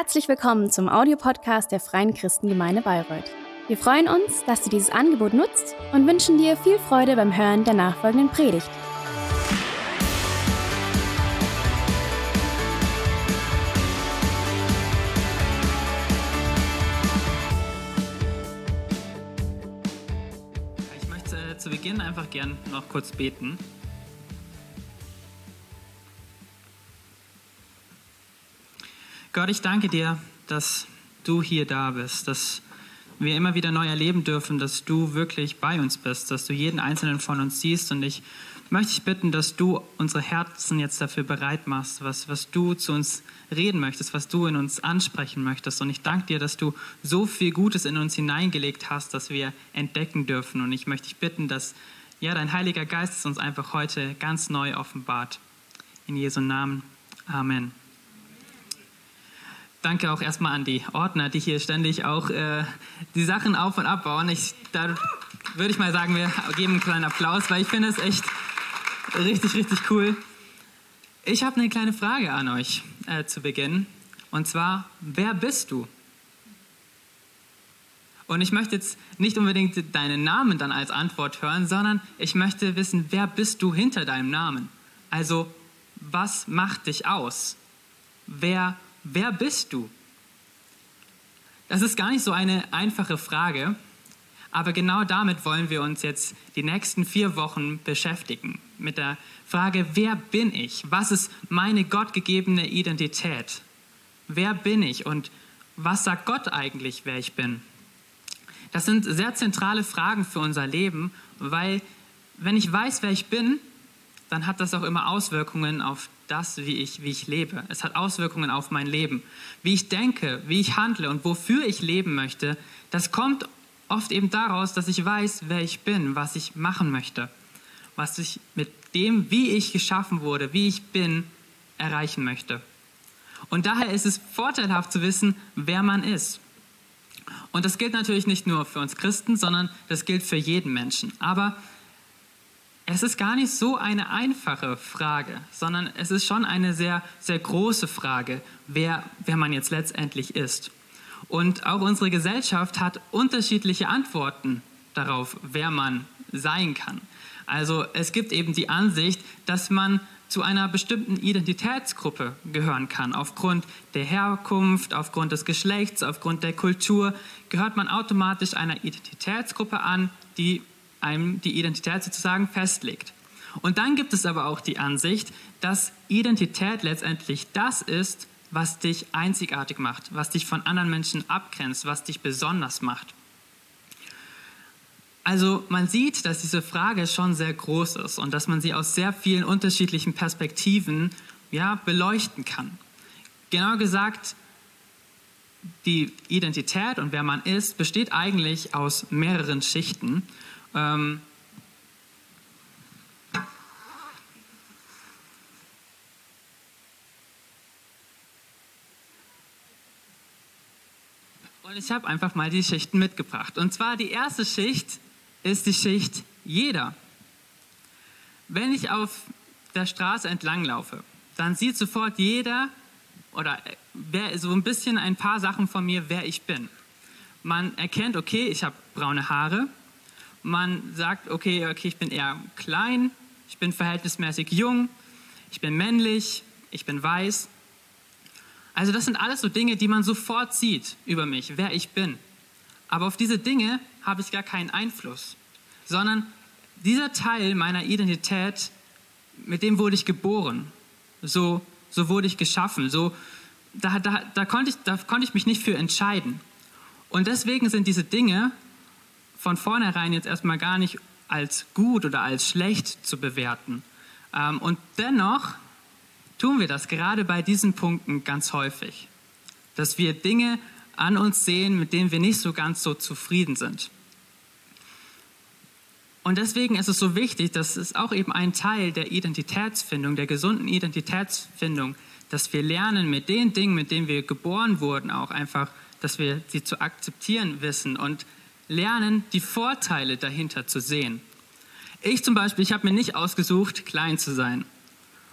Herzlich willkommen zum Audiopodcast der Freien Christengemeinde Bayreuth. Wir freuen uns, dass du dieses Angebot nutzt und wünschen dir viel Freude beim Hören der nachfolgenden Predigt. Ich möchte zu Beginn einfach gern noch kurz beten. Gott, ich danke dir, dass du hier da bist, dass wir immer wieder neu erleben dürfen, dass du wirklich bei uns bist, dass du jeden einzelnen von uns siehst. Und ich möchte dich bitten, dass du unsere Herzen jetzt dafür bereit machst, was, was du zu uns reden möchtest, was du in uns ansprechen möchtest. Und ich danke dir, dass du so viel Gutes in uns hineingelegt hast, dass wir entdecken dürfen. Und ich möchte dich bitten, dass ja, dein Heiliger Geist uns einfach heute ganz neu offenbart. In Jesu Namen. Amen. Danke auch erstmal an die Ordner, die hier ständig auch äh, die Sachen auf und abbauen. Ich, da würde ich mal sagen, wir geben einen kleinen Applaus, weil ich finde es echt richtig, richtig cool. Ich habe eine kleine Frage an euch äh, zu Beginn. Und zwar, wer bist du? Und ich möchte jetzt nicht unbedingt deinen Namen dann als Antwort hören, sondern ich möchte wissen, wer bist du hinter deinem Namen? Also, was macht dich aus? Wer bist wer bist du? Das ist gar nicht so eine einfache Frage, aber genau damit wollen wir uns jetzt die nächsten vier Wochen beschäftigen. Mit der Frage, wer bin ich? Was ist meine gottgegebene Identität? Wer bin ich und was sagt Gott eigentlich, wer ich bin? Das sind sehr zentrale Fragen für unser Leben, weil wenn ich weiß, wer ich bin, dann hat das auch immer Auswirkungen auf das, wie ich, wie ich lebe. Es hat Auswirkungen auf mein Leben. Wie ich denke, wie ich handle und wofür ich leben möchte, das kommt oft eben daraus, dass ich weiß, wer ich bin, was ich machen möchte, was ich mit dem, wie ich geschaffen wurde, wie ich bin, erreichen möchte. Und daher ist es vorteilhaft zu wissen, wer man ist. Und das gilt natürlich nicht nur für uns Christen, sondern das gilt für jeden Menschen. Aber es ist gar nicht so eine einfache Frage, sondern es ist schon eine sehr, sehr große Frage, wer, wer man jetzt letztendlich ist. Und auch unsere Gesellschaft hat unterschiedliche Antworten darauf, wer man sein kann. Also es gibt eben die Ansicht, dass man zu einer bestimmten Identitätsgruppe gehören kann. Aufgrund der Herkunft, aufgrund des Geschlechts, aufgrund der Kultur gehört man automatisch einer Identitätsgruppe an, die einem die Identität sozusagen festlegt. Und dann gibt es aber auch die Ansicht, dass Identität letztendlich das ist, was dich einzigartig macht, was dich von anderen Menschen abgrenzt, was dich besonders macht. Also man sieht, dass diese Frage schon sehr groß ist und dass man sie aus sehr vielen unterschiedlichen Perspektiven ja, beleuchten kann. Genau gesagt, die Identität und wer man ist, besteht eigentlich aus mehreren Schichten. Ähm, und ich habe einfach mal die Schichten mitgebracht. Und zwar die erste Schicht ist die Schicht jeder. Wenn ich auf der Straße entlang laufe, dann sieht sofort jeder oder äh, wer, so ein bisschen ein paar Sachen von mir, wer ich bin. Man erkennt, okay, ich habe braune Haare, man sagt, okay, okay, ich bin eher klein, ich bin verhältnismäßig jung, ich bin männlich, ich bin weiß. Also das sind alles so Dinge, die man sofort sieht über mich, wer ich bin. Aber auf diese Dinge habe ich gar keinen Einfluss, sondern dieser Teil meiner Identität, mit dem wurde ich geboren, so, so wurde ich geschaffen, so, da, da, da, konnte ich, da konnte ich mich nicht für entscheiden. Und deswegen sind diese Dinge von vornherein jetzt erstmal gar nicht als gut oder als schlecht zu bewerten. Ähm, und dennoch tun wir das gerade bei diesen Punkten ganz häufig, dass wir Dinge an uns sehen, mit denen wir nicht so ganz so zufrieden sind. Und deswegen ist es so wichtig, dass es auch eben ein Teil der Identitätsfindung, der gesunden Identitätsfindung, dass wir lernen mit den Dingen, mit denen wir geboren wurden, auch einfach, dass wir sie zu akzeptieren wissen und lernen, die Vorteile dahinter zu sehen. Ich zum Beispiel, ich habe mir nicht ausgesucht, klein zu sein.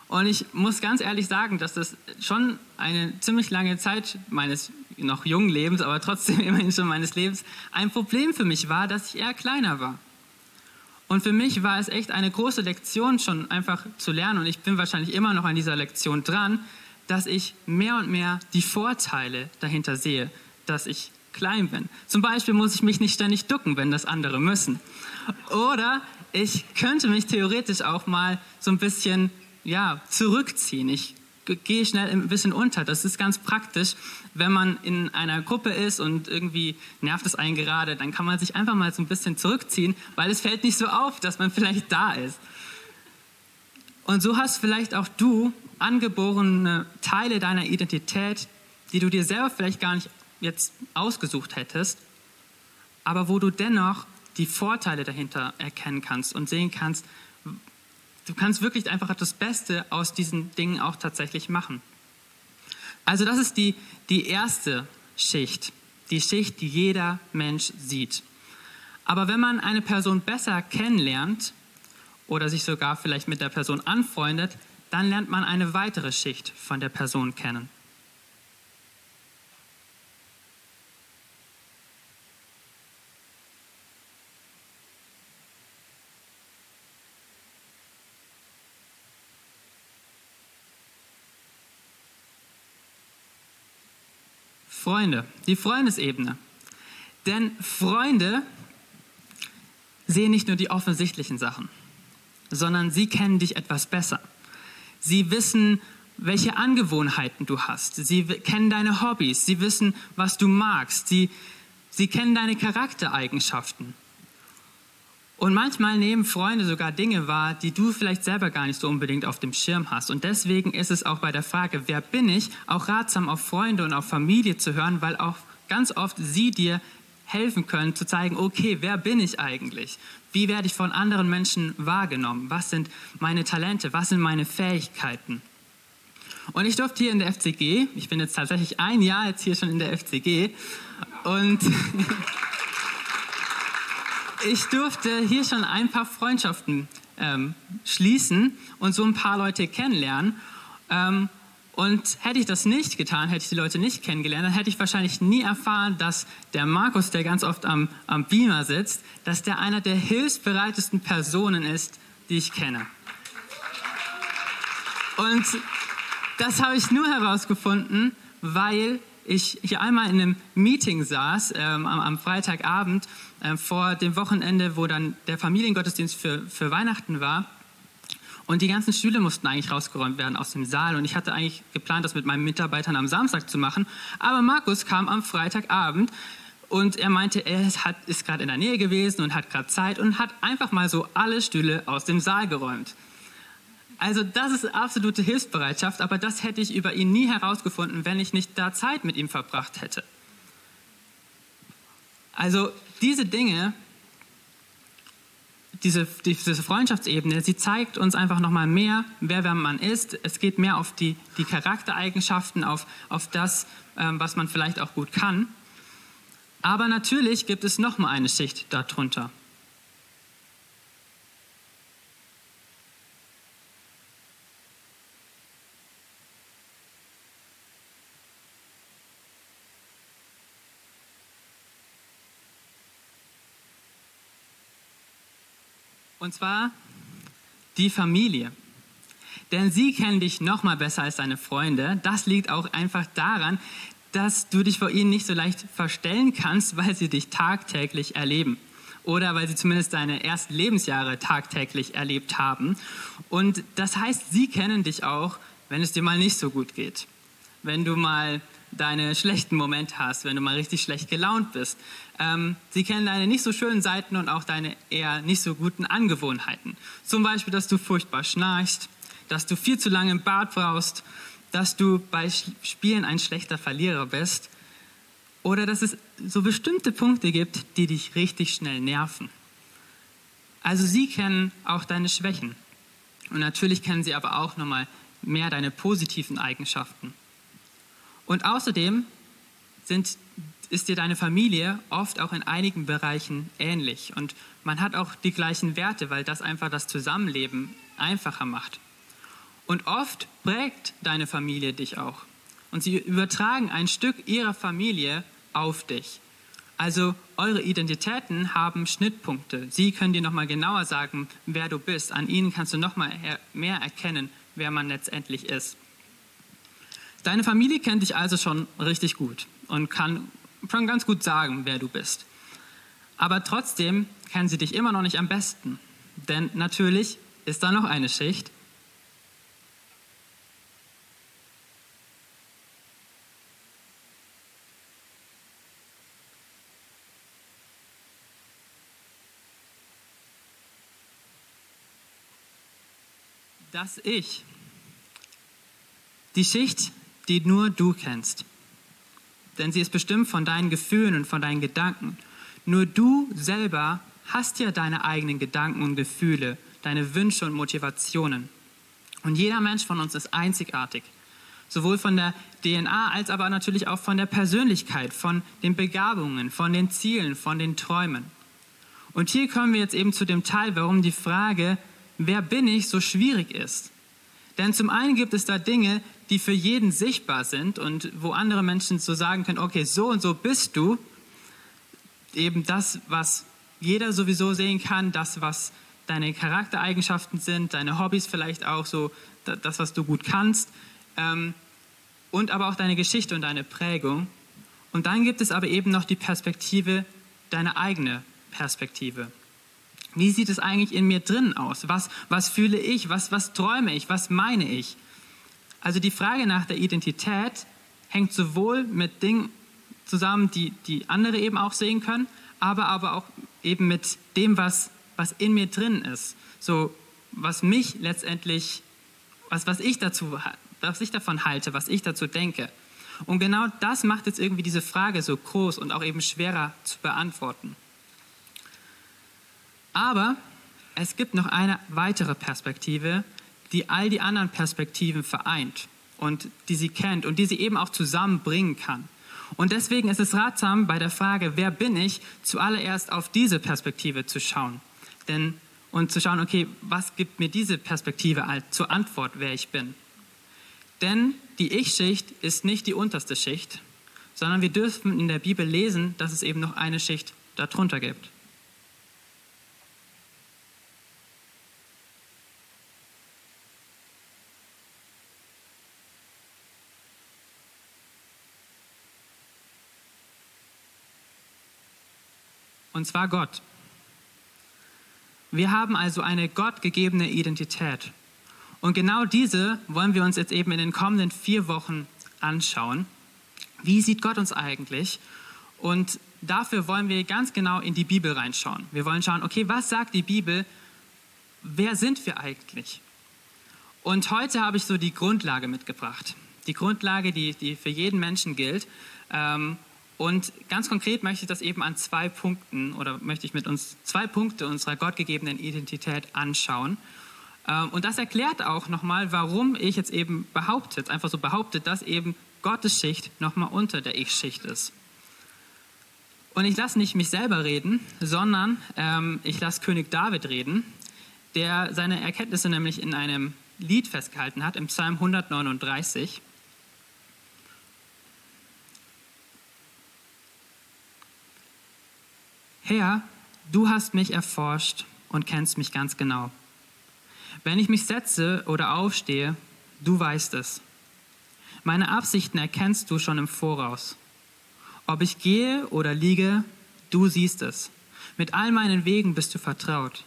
Und ich muss ganz ehrlich sagen, dass das schon eine ziemlich lange Zeit meines noch jungen Lebens, aber trotzdem immerhin schon meines Lebens, ein Problem für mich war, dass ich eher kleiner war. Und für mich war es echt eine große Lektion schon einfach zu lernen, und ich bin wahrscheinlich immer noch an dieser Lektion dran, dass ich mehr und mehr die Vorteile dahinter sehe, dass ich klein bin. Zum Beispiel muss ich mich nicht ständig ducken, wenn das andere müssen. Oder ich könnte mich theoretisch auch mal so ein bisschen ja, zurückziehen. Ich gehe schnell ein bisschen unter. Das ist ganz praktisch, wenn man in einer Gruppe ist und irgendwie nervt es einen gerade, dann kann man sich einfach mal so ein bisschen zurückziehen, weil es fällt nicht so auf, dass man vielleicht da ist. Und so hast vielleicht auch du angeborene Teile deiner Identität, die du dir selber vielleicht gar nicht jetzt ausgesucht hättest, aber wo du dennoch die Vorteile dahinter erkennen kannst und sehen kannst, du kannst wirklich einfach das Beste aus diesen Dingen auch tatsächlich machen. Also das ist die, die erste Schicht, die Schicht, die jeder Mensch sieht. Aber wenn man eine Person besser kennenlernt oder sich sogar vielleicht mit der Person anfreundet, dann lernt man eine weitere Schicht von der Person kennen. Freunde, die Freundesebene. Denn Freunde sehen nicht nur die offensichtlichen Sachen, sondern sie kennen dich etwas besser. Sie wissen, welche Angewohnheiten du hast. Sie kennen deine Hobbys. Sie wissen, was du magst. Sie, sie kennen deine Charaktereigenschaften. Und manchmal nehmen Freunde sogar Dinge wahr, die du vielleicht selber gar nicht so unbedingt auf dem Schirm hast. Und deswegen ist es auch bei der Frage, wer bin ich, auch ratsam auf Freunde und auf Familie zu hören, weil auch ganz oft sie dir helfen können, zu zeigen, okay, wer bin ich eigentlich? Wie werde ich von anderen Menschen wahrgenommen? Was sind meine Talente? Was sind meine Fähigkeiten? Und ich durfte hier in der FCG, ich bin jetzt tatsächlich ein Jahr jetzt hier schon in der FCG und ich durfte hier schon ein paar Freundschaften ähm, schließen und so ein paar Leute kennenlernen. Ähm, und hätte ich das nicht getan, hätte ich die Leute nicht kennengelernt, dann hätte ich wahrscheinlich nie erfahren, dass der Markus, der ganz oft am, am Beamer sitzt, dass der einer der hilfsbereitesten Personen ist, die ich kenne. Und das habe ich nur herausgefunden, weil ich hier einmal in einem Meeting saß ähm, am, am, Freitagabend äh, vor dem Wochenende, wo dann der Familiengottesdienst für, für Weihnachten war. Und die ganzen Stühle mussten eigentlich rausgeräumt werden aus dem Saal. Und ich hatte eigentlich geplant, das mit meinen Mitarbeitern am Samstag zu machen. Aber Markus kam am Freitagabend und er meinte, er hat, ist gerade in der Nähe gewesen und hat gerade Zeit und hat einfach mal so alle Stühle aus dem Saal geräumt. Also das ist absolute Hilfsbereitschaft, aber das hätte ich über ihn nie herausgefunden, wenn ich nicht da Zeit mit ihm verbracht hätte. Also diese Dinge, diese, diese Freundschaftsebene, sie zeigt uns einfach nochmal mehr, wer wer man ist. Es geht mehr auf die, die Charaktereigenschaften, auf, auf das, ähm, was man vielleicht auch gut kann. Aber natürlich gibt es nochmal eine Schicht darunter. Und zwar die Familie. Denn sie kennen dich noch mal besser als deine Freunde. Das liegt auch einfach daran, dass du dich vor ihnen nicht so leicht verstellen kannst, weil sie dich tagtäglich erleben. Oder weil sie zumindest deine ersten Lebensjahre tagtäglich erlebt haben. Und das heißt, sie kennen dich auch, wenn es dir mal nicht so gut geht. Wenn du mal deine schlechten Momente hast, wenn du mal richtig schlecht gelaunt bist. Ähm, sie kennen deine nicht so schönen Seiten und auch deine eher nicht so guten Angewohnheiten. Zum Beispiel, dass du furchtbar schnarchst, dass du viel zu lange im Bad brauchst, dass du bei Spielen ein schlechter Verlierer bist oder dass es so bestimmte Punkte gibt, die dich richtig schnell nerven. Also sie kennen auch deine Schwächen und natürlich kennen sie aber auch nochmal mehr deine positiven Eigenschaften. Und außerdem sind, ist dir deine Familie oft auch in einigen Bereichen ähnlich. Und man hat auch die gleichen Werte, weil das einfach das Zusammenleben einfacher macht. Und oft prägt deine Familie dich auch. Und sie übertragen ein Stück ihrer Familie auf dich. Also eure Identitäten haben Schnittpunkte. Sie können dir nochmal genauer sagen, wer du bist. An ihnen kannst du nochmal mehr erkennen, wer man letztendlich ist. Deine Familie kennt dich also schon richtig gut und kann schon ganz gut sagen, wer du bist. Aber trotzdem kennen sie dich immer noch nicht am besten. Denn natürlich ist da noch eine Schicht, das Ich. Die Schicht, die nur du kennst. Denn sie ist bestimmt von deinen Gefühlen und von deinen Gedanken. Nur du selber hast ja deine eigenen Gedanken und Gefühle, deine Wünsche und Motivationen. Und jeder Mensch von uns ist einzigartig. Sowohl von der DNA als aber natürlich auch von der Persönlichkeit, von den Begabungen, von den Zielen, von den Träumen. Und hier kommen wir jetzt eben zu dem Teil, warum die Frage, wer bin ich, so schwierig ist. Denn zum einen gibt es da Dinge, die für jeden sichtbar sind und wo andere Menschen so sagen können, okay, so und so bist du. Eben das, was jeder sowieso sehen kann, das, was deine Charaktereigenschaften sind, deine Hobbys vielleicht auch, so das, was du gut kannst. Ähm, und aber auch deine Geschichte und deine Prägung. Und dann gibt es aber eben noch die Perspektive, deine eigene Perspektive. Wie sieht es eigentlich in mir drin aus? Was, was fühle ich? Was, was träume ich? Was meine ich? Also die Frage nach der Identität hängt sowohl mit Dingen zusammen, die, die andere eben auch sehen können, aber, aber auch eben mit dem, was, was in mir drin ist. So, was mich letztendlich, was, was ich dazu, was ich davon halte, was ich dazu denke. Und genau das macht jetzt irgendwie diese Frage so groß und auch eben schwerer zu beantworten. Aber es gibt noch eine weitere Perspektive, die all die anderen Perspektiven vereint und die sie kennt und die sie eben auch zusammenbringen kann. Und deswegen ist es ratsam, bei der Frage, wer bin ich, zuallererst auf diese Perspektive zu schauen. Denn, und zu schauen, okay, was gibt mir diese Perspektive zur Antwort, wer ich bin. Denn die Ich-Schicht ist nicht die unterste Schicht, sondern wir dürfen in der Bibel lesen, dass es eben noch eine Schicht darunter gibt. Und zwar Gott. Wir haben also eine gottgegebene Identität. Und genau diese wollen wir uns jetzt eben in den kommenden vier Wochen anschauen. Wie sieht Gott uns eigentlich? Und dafür wollen wir ganz genau in die Bibel reinschauen. Wir wollen schauen, okay, was sagt die Bibel? Wer sind wir eigentlich? Und heute habe ich so die Grundlage mitgebracht. Die Grundlage, die, die für jeden Menschen gilt. Ähm, und ganz konkret möchte ich das eben an zwei Punkten oder möchte ich mit uns zwei Punkte unserer gottgegebenen Identität anschauen. Ähm, und das erklärt auch nochmal, warum ich jetzt eben behaupte, einfach so behauptet, dass eben Gottes Schicht nochmal unter der Ich-Schicht ist. Und ich lasse nicht mich selber reden, sondern ähm, ich lasse König David reden, der seine Erkenntnisse nämlich in einem Lied festgehalten hat, im Psalm 139. Herr, du hast mich erforscht und kennst mich ganz genau. Wenn ich mich setze oder aufstehe, du weißt es. Meine Absichten erkennst du schon im Voraus. Ob ich gehe oder liege, du siehst es. Mit all meinen Wegen bist du vertraut.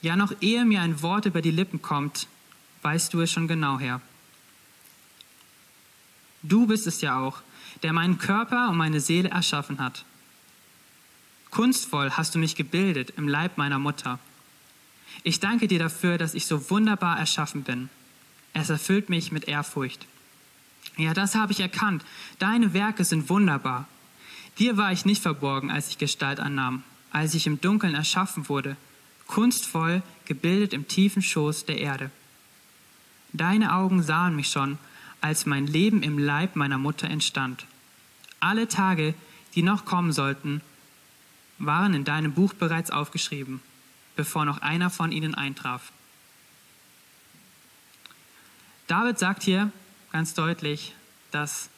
Ja, noch ehe mir ein Wort über die Lippen kommt, weißt du es schon genau her. Du bist es ja auch, der meinen Körper und meine Seele erschaffen hat. Kunstvoll hast du mich gebildet im Leib meiner Mutter. Ich danke dir dafür, dass ich so wunderbar erschaffen bin. Es erfüllt mich mit Ehrfurcht. Ja, das habe ich erkannt. Deine Werke sind wunderbar. Dir war ich nicht verborgen, als ich Gestalt annahm, als ich im Dunkeln erschaffen wurde, kunstvoll gebildet im tiefen Schoß der Erde. Deine Augen sahen mich schon, als mein Leben im Leib meiner Mutter entstand. Alle Tage, die noch kommen sollten, waren in deinem Buch bereits aufgeschrieben, bevor noch einer von ihnen eintraf. David sagt hier ganz deutlich, dass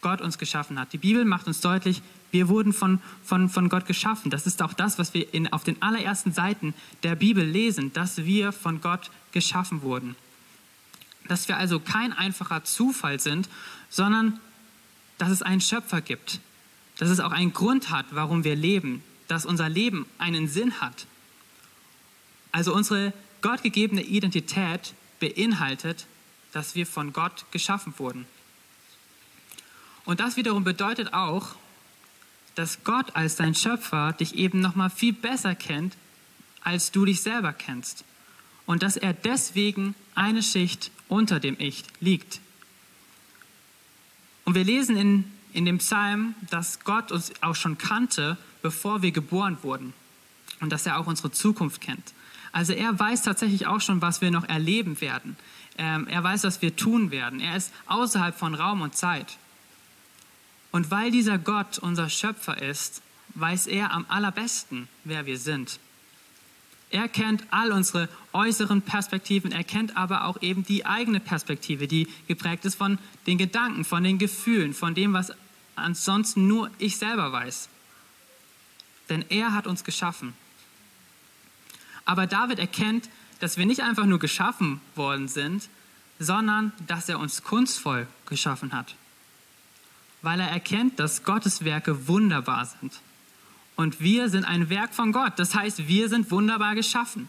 Gott uns geschaffen hat. Die Bibel macht uns deutlich, wir wurden von, von, von Gott geschaffen. Das ist auch das, was wir in, auf den allerersten Seiten der Bibel lesen, dass wir von Gott geschaffen wurden. Dass wir also kein einfacher Zufall sind, sondern dass es einen Schöpfer gibt. Dass es auch einen Grund hat, warum wir leben. Dass unser Leben einen Sinn hat. Also unsere gottgegebene Identität beinhaltet, dass wir von Gott geschaffen wurden. Und das wiederum bedeutet auch, dass Gott als dein Schöpfer dich eben noch mal viel besser kennt, als du dich selber kennst. Und dass er deswegen eine Schicht unter dem Ich liegt. Und wir lesen in, in dem Psalm, dass Gott uns auch schon kannte, bevor wir geboren wurden. Und dass er auch unsere Zukunft kennt. Also er weiß tatsächlich auch schon, was wir noch erleben werden. Ähm, er weiß, was wir tun werden. Er ist außerhalb von Raum und Zeit. Und weil dieser Gott unser Schöpfer ist, weiß er am allerbesten, wer wir sind. Er kennt all unsere äußeren Perspektiven, er kennt aber auch eben die eigene Perspektive, die geprägt ist von den Gedanken, von den Gefühlen, von dem, was ansonsten nur ich selber weiß. Denn er hat uns geschaffen. Aber David erkennt, dass wir nicht einfach nur geschaffen worden sind, sondern dass er uns kunstvoll geschaffen hat weil er erkennt, dass Gottes Werke wunderbar sind. Und wir sind ein Werk von Gott. Das heißt, wir sind wunderbar geschaffen.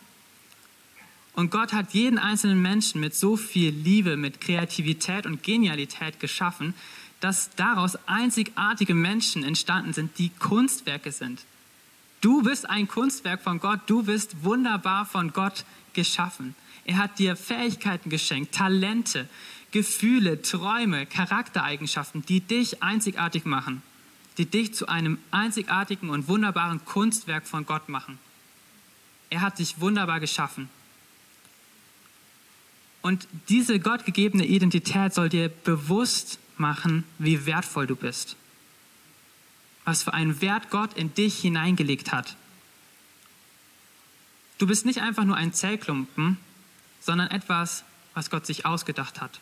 Und Gott hat jeden einzelnen Menschen mit so viel Liebe, mit Kreativität und Genialität geschaffen, dass daraus einzigartige Menschen entstanden sind, die Kunstwerke sind. Du bist ein Kunstwerk von Gott, du bist wunderbar von Gott geschaffen. Er hat dir Fähigkeiten geschenkt, Talente, Gefühle, Träume, Charaktereigenschaften, die dich einzigartig machen, die dich zu einem einzigartigen und wunderbaren Kunstwerk von Gott machen. Er hat dich wunderbar geschaffen. Und diese gottgegebene Identität soll dir bewusst machen, wie wertvoll du bist. Was für einen Wert Gott in dich hineingelegt hat. Du bist nicht einfach nur ein Zellklumpen, sondern etwas, was Gott sich ausgedacht hat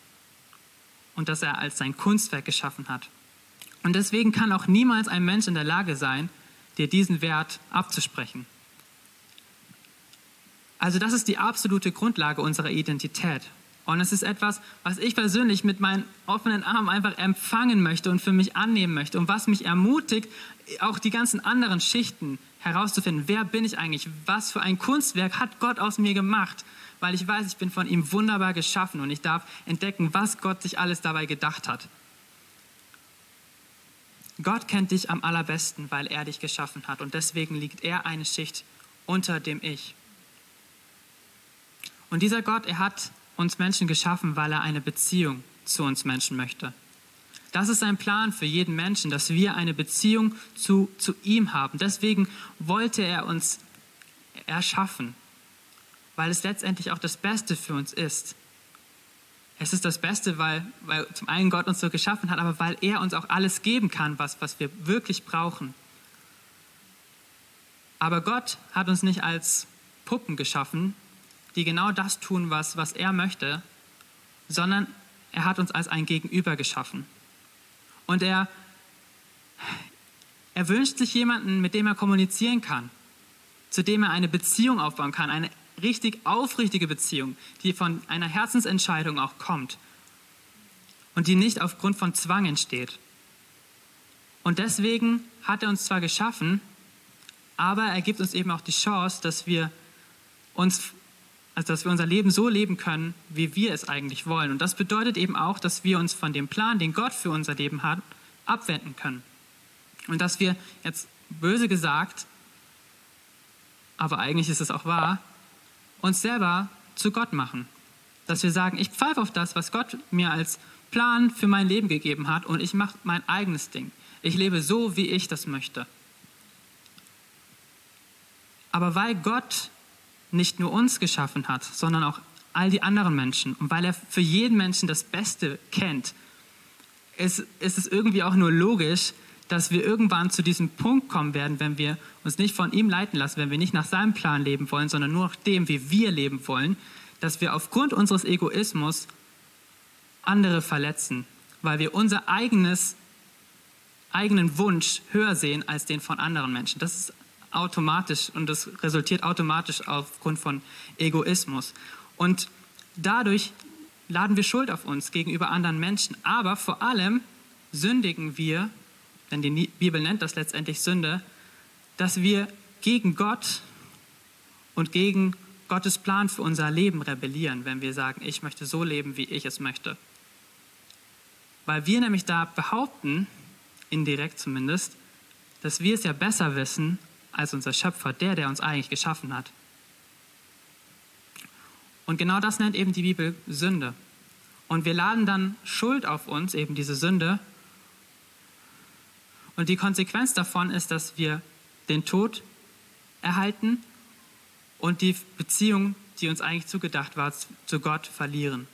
und das er als sein Kunstwerk geschaffen hat. Und deswegen kann auch niemals ein Mensch in der Lage sein, dir diesen Wert abzusprechen. Also das ist die absolute Grundlage unserer Identität. Und es ist etwas, was ich persönlich mit meinen offenen Armen einfach empfangen möchte und für mich annehmen möchte und was mich ermutigt, auch die ganzen anderen Schichten herauszufinden. Wer bin ich eigentlich? Was für ein Kunstwerk hat Gott aus mir gemacht? weil ich weiß, ich bin von ihm wunderbar geschaffen und ich darf entdecken, was Gott sich alles dabei gedacht hat. Gott kennt dich am allerbesten, weil er dich geschaffen hat und deswegen liegt er eine Schicht unter dem Ich. Und dieser Gott, er hat uns Menschen geschaffen, weil er eine Beziehung zu uns Menschen möchte. Das ist sein Plan für jeden Menschen, dass wir eine Beziehung zu, zu ihm haben. Deswegen wollte er uns erschaffen weil es letztendlich auch das Beste für uns ist. Es ist das Beste, weil, weil zum einen Gott uns so geschaffen hat, aber weil er uns auch alles geben kann, was, was wir wirklich brauchen. Aber Gott hat uns nicht als Puppen geschaffen, die genau das tun, was, was er möchte, sondern er hat uns als ein Gegenüber geschaffen. Und er, er wünscht sich jemanden, mit dem er kommunizieren kann, zu dem er eine Beziehung aufbauen kann, eine richtig aufrichtige Beziehung, die von einer Herzensentscheidung auch kommt und die nicht aufgrund von Zwang entsteht. Und deswegen hat er uns zwar geschaffen, aber er gibt uns eben auch die Chance, dass wir uns, also dass wir unser Leben so leben können, wie wir es eigentlich wollen. Und das bedeutet eben auch, dass wir uns von dem Plan, den Gott für unser Leben hat, abwenden können. Und dass wir jetzt böse gesagt, aber eigentlich ist es auch wahr, uns selber zu Gott machen. Dass wir sagen, ich pfeife auf das, was Gott mir als Plan für mein Leben gegeben hat und ich mache mein eigenes Ding. Ich lebe so, wie ich das möchte. Aber weil Gott nicht nur uns geschaffen hat, sondern auch all die anderen Menschen und weil er für jeden Menschen das Beste kennt, ist, ist es irgendwie auch nur logisch, dass wir irgendwann zu diesem Punkt kommen werden, wenn wir uns nicht von ihm leiten lassen, wenn wir nicht nach seinem Plan leben wollen, sondern nur nach dem, wie wir leben wollen, dass wir aufgrund unseres Egoismus andere verletzen, weil wir unser eigenes, eigenen Wunsch höher sehen als den von anderen Menschen. Das ist automatisch und das resultiert automatisch aufgrund von Egoismus. Und dadurch laden wir Schuld auf uns gegenüber anderen Menschen. Aber vor allem sündigen wir, denn die Bibel nennt das letztendlich Sünde, dass wir gegen Gott und gegen Gottes Plan für unser Leben rebellieren, wenn wir sagen, ich möchte so leben, wie ich es möchte. Weil wir nämlich da behaupten, indirekt zumindest, dass wir es ja besser wissen als unser Schöpfer, der, der uns eigentlich geschaffen hat. Und genau das nennt eben die Bibel Sünde. Und wir laden dann Schuld auf uns, eben diese Sünde. Und die Konsequenz davon ist, dass wir den Tod erhalten und die Beziehung, die uns eigentlich zugedacht war, zu Gott verlieren.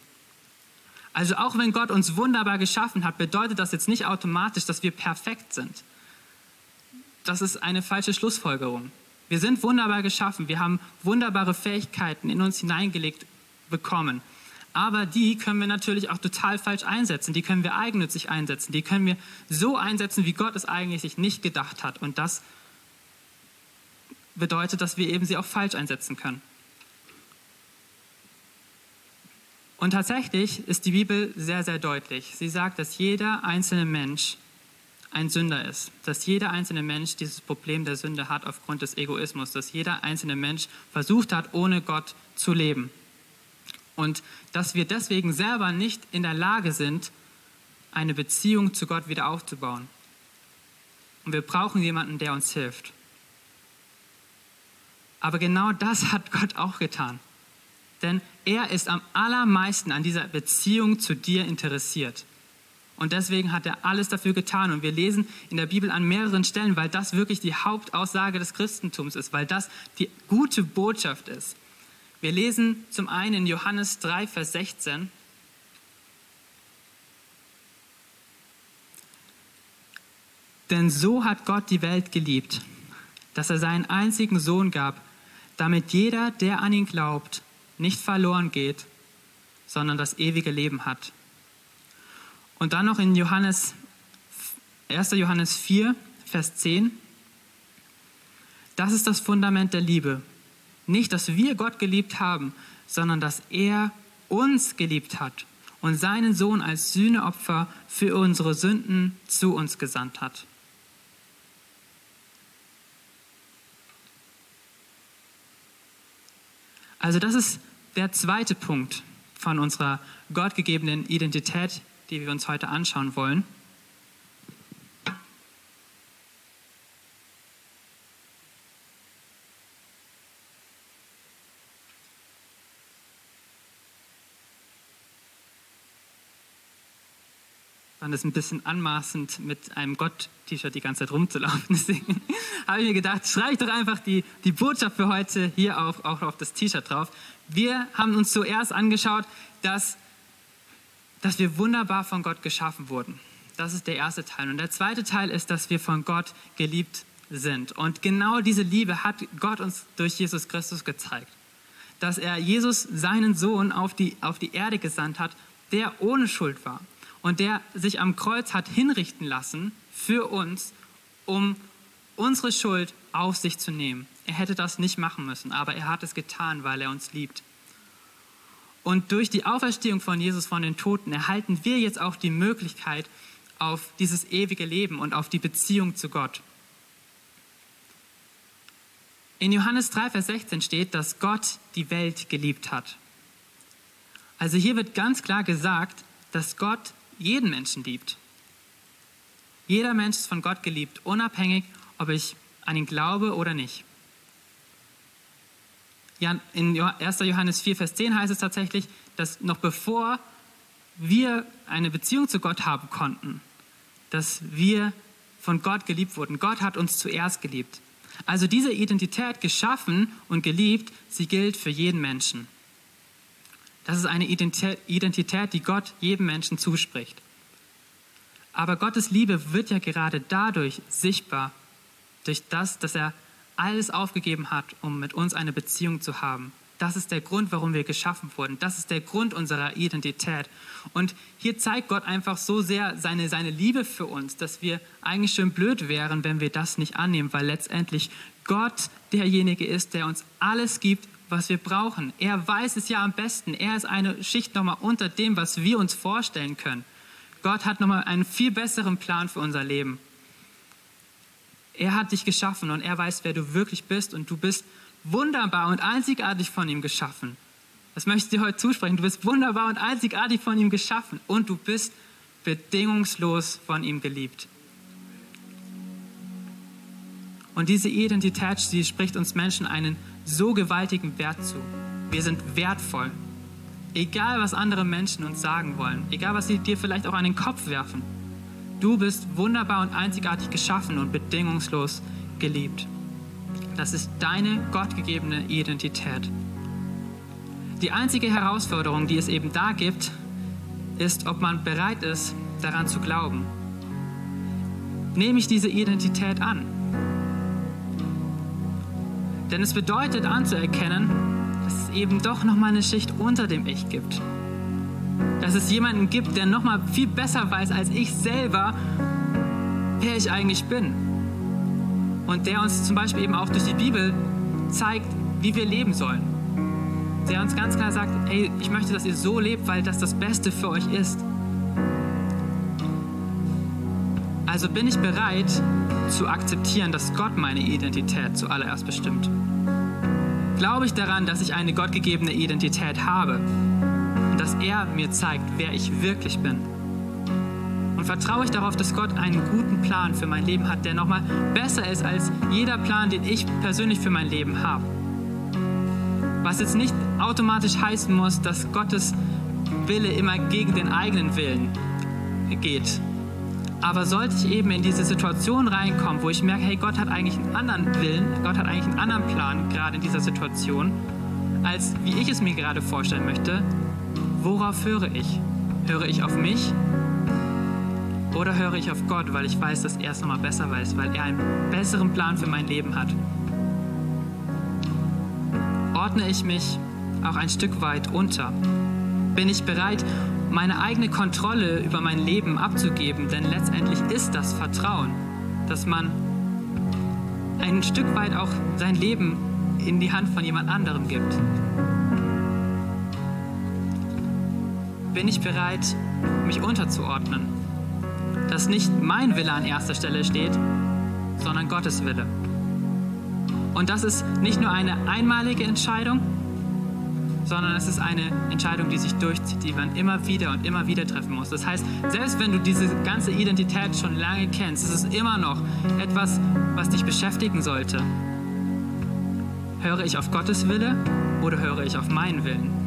Also auch wenn Gott uns wunderbar geschaffen hat, bedeutet das jetzt nicht automatisch, dass wir perfekt sind. Das ist eine falsche Schlussfolgerung. Wir sind wunderbar geschaffen, wir haben wunderbare Fähigkeiten in uns hineingelegt bekommen. Aber die können wir natürlich auch total falsch einsetzen. Die können wir eigennützig einsetzen. Die können wir so einsetzen, wie Gott es eigentlich sich nicht gedacht hat. Und das bedeutet, dass wir eben sie auch falsch einsetzen können. Und tatsächlich ist die Bibel sehr, sehr deutlich. Sie sagt, dass jeder einzelne Mensch ein Sünder ist, dass jeder einzelne Mensch dieses Problem der Sünde hat aufgrund des Egoismus, dass jeder einzelne Mensch versucht hat, ohne Gott zu leben. Und dass wir deswegen selber nicht in der Lage sind, eine Beziehung zu Gott wieder aufzubauen. Und wir brauchen jemanden, der uns hilft. Aber genau das hat Gott auch getan. Denn er ist am allermeisten an dieser Beziehung zu dir interessiert. Und deswegen hat er alles dafür getan. Und wir lesen in der Bibel an mehreren Stellen, weil das wirklich die Hauptaussage des Christentums ist, weil das die gute Botschaft ist. Wir lesen zum einen in Johannes 3, Vers 16. Denn so hat Gott die Welt geliebt, dass er seinen einzigen Sohn gab, damit jeder, der an ihn glaubt, nicht verloren geht, sondern das ewige Leben hat. Und dann noch in Johannes, 1. Johannes 4, Vers 10. Das ist das Fundament der Liebe. Nicht, dass wir Gott geliebt haben, sondern dass er uns geliebt hat und seinen Sohn als Sühneopfer für unsere Sünden zu uns gesandt hat. Also das ist der zweite Punkt von unserer gottgegebenen Identität, die wir uns heute anschauen wollen. fand es ein bisschen anmaßend, mit einem Gott-T-Shirt die ganze Zeit rumzulaufen. Deswegen habe ich mir gedacht, schreibe ich doch einfach die, die Botschaft für heute hier auf, auch auf das T-Shirt drauf. Wir haben uns zuerst angeschaut, dass dass wir wunderbar von Gott geschaffen wurden. Das ist der erste Teil. Und der zweite Teil ist, dass wir von Gott geliebt sind. Und genau diese Liebe hat Gott uns durch Jesus Christus gezeigt. Dass er Jesus, seinen Sohn, auf die, auf die Erde gesandt hat, der ohne Schuld war. Und der sich am Kreuz hat hinrichten lassen für uns, um unsere Schuld auf sich zu nehmen. Er hätte das nicht machen müssen, aber er hat es getan, weil er uns liebt. Und durch die Auferstehung von Jesus von den Toten erhalten wir jetzt auch die Möglichkeit auf dieses ewige Leben und auf die Beziehung zu Gott. In Johannes 3, Vers 16 steht, dass Gott die Welt geliebt hat. Also hier wird ganz klar gesagt, dass Gott jeden Menschen liebt. Jeder Mensch ist von Gott geliebt, unabhängig, ob ich an ihn glaube oder nicht in 1. Johannes 4, Vers 10 heißt es tatsächlich, dass noch bevor wir eine Beziehung zu Gott haben konnten, dass wir von Gott geliebt wurden. Gott hat uns zuerst geliebt. Also diese Identität geschaffen und geliebt, sie gilt für jeden Menschen. Das ist eine Identität, die Gott jedem Menschen zuspricht. Aber Gottes Liebe wird ja gerade dadurch sichtbar, durch das, dass er alles aufgegeben hat, um mit uns eine Beziehung zu haben. Das ist der Grund, warum wir geschaffen wurden. Das ist der Grund unserer Identität. Und hier zeigt Gott einfach so sehr seine, seine Liebe für uns, dass wir eigentlich schön blöd wären, wenn wir das nicht annehmen, weil letztendlich Gott derjenige ist, der uns alles gibt, was wir brauchen. Er weiß es ja am besten. Er ist eine Schicht nochmal unter dem, was wir uns vorstellen können. Gott hat nochmal einen viel besseren Plan für unser Leben. Er hat dich geschaffen und er weiß, wer du wirklich bist und du bist wunderbar und einzigartig von ihm geschaffen. Das möchte ich dir heute zusprechen. Du bist wunderbar und einzigartig von ihm geschaffen und du bist bedingungslos von ihm geliebt. Und diese Identität, sie spricht uns Menschen einen so gewaltigen Wert zu. Wir sind wertvoll. Egal, was andere Menschen uns sagen wollen, egal, was sie dir vielleicht auch an den Kopf werfen. Du bist wunderbar und einzigartig geschaffen und bedingungslos geliebt. Das ist deine gottgegebene Identität. Die einzige Herausforderung, die es eben da gibt, ist, ob man bereit ist, daran zu glauben. Nehme ich diese Identität an? Denn es bedeutet anzuerkennen, dass es eben doch noch mal eine Schicht unter dem Ich gibt. Dass es jemanden gibt, der noch mal viel besser weiß als ich selber, wer ich eigentlich bin und der uns zum Beispiel eben auch durch die Bibel zeigt, wie wir leben sollen. Der uns ganz klar sagt, hey, ich möchte, dass ihr so lebt, weil das das Beste für euch ist. Also bin ich bereit zu akzeptieren, dass Gott meine Identität zuallererst bestimmt. Glaube ich daran, dass ich eine gottgegebene Identität habe dass er mir zeigt, wer ich wirklich bin. Und vertraue ich darauf, dass Gott einen guten Plan für mein Leben hat, der nochmal besser ist als jeder Plan, den ich persönlich für mein Leben habe. Was jetzt nicht automatisch heißen muss, dass Gottes Wille immer gegen den eigenen Willen geht. Aber sollte ich eben in diese Situation reinkommen, wo ich merke, hey, Gott hat eigentlich einen anderen Willen, Gott hat eigentlich einen anderen Plan gerade in dieser Situation, als wie ich es mir gerade vorstellen möchte, worauf höre ich? Höre ich auf mich oder höre ich auf Gott, weil ich weiß, dass er es nochmal besser weiß, weil er einen besseren Plan für mein Leben hat? Ordne ich mich auch ein Stück weit unter? Bin ich bereit, meine eigene Kontrolle über mein Leben abzugeben? Denn letztendlich ist das Vertrauen, dass man ein Stück weit auch sein Leben in die Hand von jemand anderem gibt. Bin ich bereit, mich unterzuordnen? dass nicht mein Wille an erster Stelle steht, sondern Gottes Wille. Und das ist nicht nur eine einmalige Entscheidung, sondern es ist eine Entscheidung, die sich durchzieht, die man immer wieder und immer wieder treffen muss. Das heißt, selbst wenn du diese ganze Identität schon lange kennst, ist es immer noch etwas, was dich beschäftigen sollte. Höre ich auf Gottes Wille oder höre ich auf meinen Willen?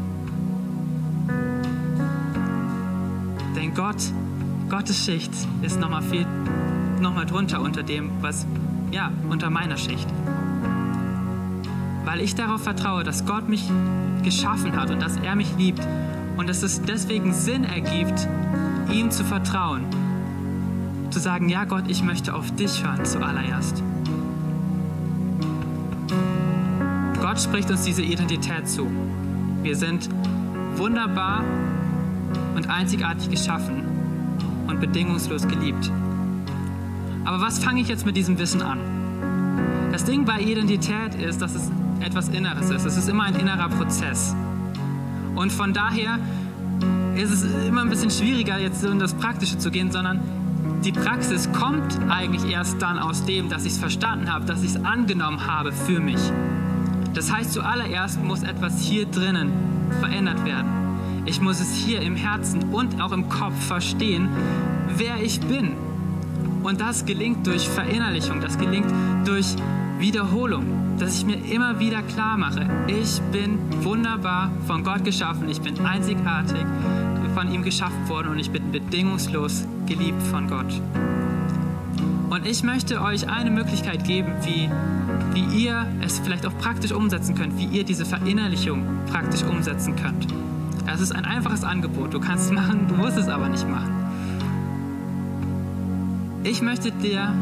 Gott Gottes Schicht ist nochmal viel, nochmal drunter unter dem, was, ja, unter meiner Schicht. Weil ich darauf vertraue, dass Gott mich geschaffen hat und dass er mich liebt und dass es deswegen Sinn ergibt, ihm zu vertrauen. Zu sagen, ja Gott, ich möchte auf dich hören zuallererst. Gott spricht uns diese Identität zu. Wir sind wunderbar und einzigartig geschaffen und bedingungslos geliebt. Aber was fange ich jetzt mit diesem Wissen an? Das Ding bei Identität ist, dass es etwas Inneres ist. Es ist immer ein innerer Prozess. Und von daher ist es immer ein bisschen schwieriger, jetzt in das Praktische zu gehen, sondern die Praxis kommt eigentlich erst dann aus dem, dass ich es verstanden habe, dass ich es angenommen habe für mich. Das heißt, zuallererst muss etwas hier drinnen verändert werden. Ich muss es hier im Herzen und auch im Kopf verstehen, wer ich bin. Und das gelingt durch Verinnerlichung, das gelingt durch Wiederholung, dass ich mir immer wieder klar mache, ich bin wunderbar von Gott geschaffen, ich bin einzigartig von ihm geschaffen worden und ich bin bedingungslos geliebt von Gott. Und ich möchte euch eine Möglichkeit geben, wie, wie ihr es vielleicht auch praktisch umsetzen könnt, wie ihr diese Verinnerlichung praktisch umsetzen könnt. Es ist ein einfaches Angebot. Du kannst es machen, du musst es aber nicht machen. Ich möchte dir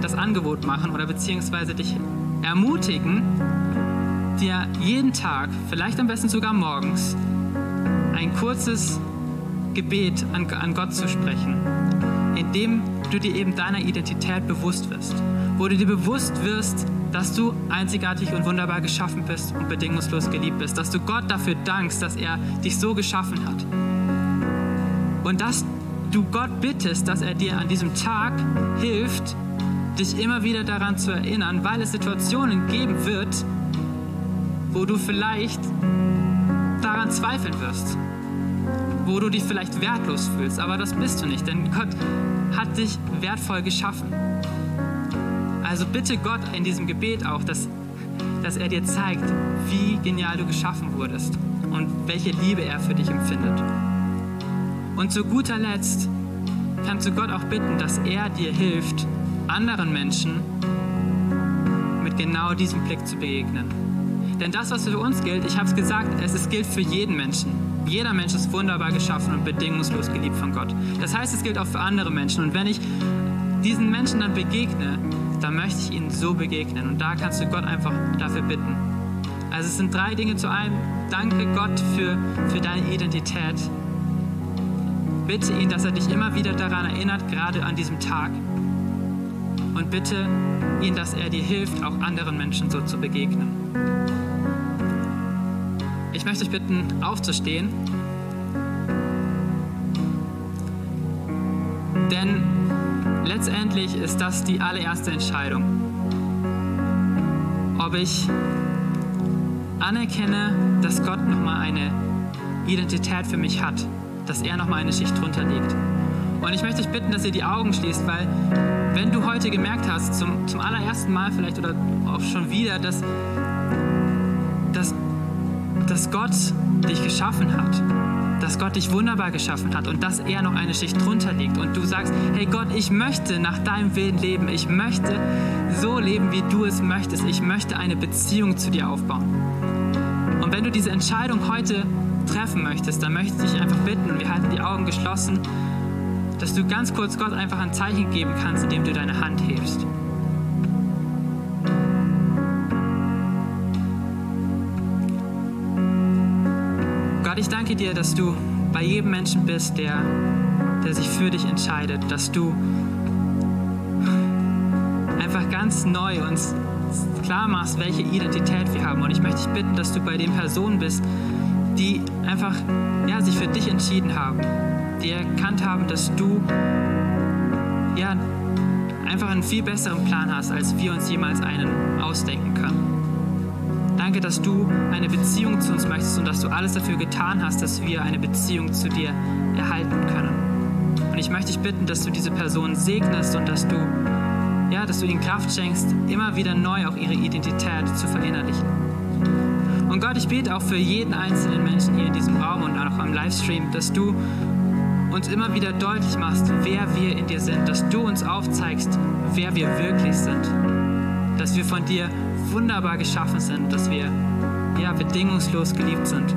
das Angebot machen oder beziehungsweise dich ermutigen, dir jeden Tag, vielleicht am besten sogar morgens, ein kurzes Gebet an, an Gott zu sprechen, in dem du dir eben deiner Identität bewusst wirst, wo du dir bewusst wirst, dass du einzigartig und wunderbar geschaffen bist und bedingungslos geliebt bist, dass du Gott dafür dankst, dass er dich so geschaffen hat. Und dass du Gott bittest, dass er dir an diesem Tag hilft, dich immer wieder daran zu erinnern, weil es Situationen geben wird, wo du vielleicht daran zweifeln wirst, wo du dich vielleicht wertlos fühlst, aber das bist du nicht, denn Gott hat dich wertvoll geschaffen. Also bitte Gott in diesem Gebet auch, dass, dass er dir zeigt, wie genial du geschaffen wurdest und welche Liebe er für dich empfindet. Und zu guter Letzt kannst du Gott auch bitten, dass er dir hilft, anderen Menschen mit genau diesem Blick zu begegnen. Denn das, was für uns gilt, ich habe es gesagt, es ist, gilt für jeden Menschen. Jeder Mensch ist wunderbar geschaffen und bedingungslos geliebt von Gott. Das heißt, es gilt auch für andere Menschen. Und wenn ich diesen Menschen dann begegne, dann möchte ich ihnen so begegnen. Und da kannst du Gott einfach dafür bitten. Also es sind drei Dinge zu einem. Danke Gott für, für deine Identität. Bitte ihn, dass er dich immer wieder daran erinnert, gerade an diesem Tag. Und bitte ihn, dass er dir hilft, auch anderen Menschen so zu begegnen. Ich möchte euch bitten, aufzustehen. Denn letztendlich ist das die allererste Entscheidung. Ob ich anerkenne, dass Gott nochmal eine Identität für mich hat, dass er nochmal eine Schicht drunter legt. Und ich möchte euch bitten, dass ihr die Augen schließt, weil wenn du heute gemerkt hast, zum, zum allerersten Mal vielleicht oder auch schon wieder, dass, dass, dass Gott dich geschaffen hat, dass Gott dich wunderbar geschaffen hat und dass er noch eine Schicht drunter liegt und du sagst, hey Gott, ich möchte nach deinem Willen leben, ich möchte so leben, wie du es möchtest, ich möchte eine Beziehung zu dir aufbauen. Und wenn du diese Entscheidung heute treffen möchtest, dann möchte ich dich einfach bitten, und wir halten die Augen geschlossen, dass du ganz kurz Gott einfach ein Zeichen geben kannst, indem du deine Hand hebst. Danke dir, dass du bei jedem Menschen bist, der, der sich für dich entscheidet, dass du einfach ganz neu uns klar machst, welche Identität wir haben. Und ich möchte dich bitten, dass du bei den Personen bist, die einfach ja, sich für dich entschieden haben, die erkannt haben, dass du ja, einfach einen viel besseren Plan hast, als wir uns jemals einen ausdenken können. Danke, dass du eine Beziehung zu uns möchtest und dass du alles dafür getan hast, dass wir eine Beziehung zu dir erhalten können. Und ich möchte dich bitten, dass du diese Person segnest und dass du, ja, dass du ihnen Kraft schenkst, immer wieder neu auch ihre Identität zu verinnerlichen. Und Gott, ich bete auch für jeden einzelnen Menschen hier in diesem Raum und auch am Livestream, dass du uns immer wieder deutlich machst, wer wir in dir sind, dass du uns aufzeigst, wer wir wirklich sind, dass wir von dir wunderbar geschaffen sind, dass wir ja bedingungslos geliebt sind.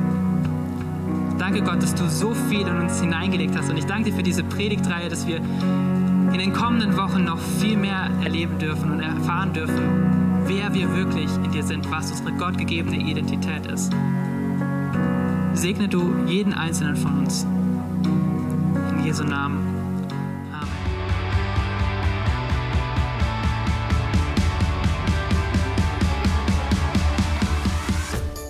Danke Gott, dass du so viel in uns hineingelegt hast und ich danke dir für diese Predigtreihe, dass wir in den kommenden Wochen noch viel mehr erleben dürfen und erfahren dürfen, wer wir wirklich in dir sind, was unsere gottgegebene Identität ist. Segne du jeden einzelnen von uns. In Jesu Namen.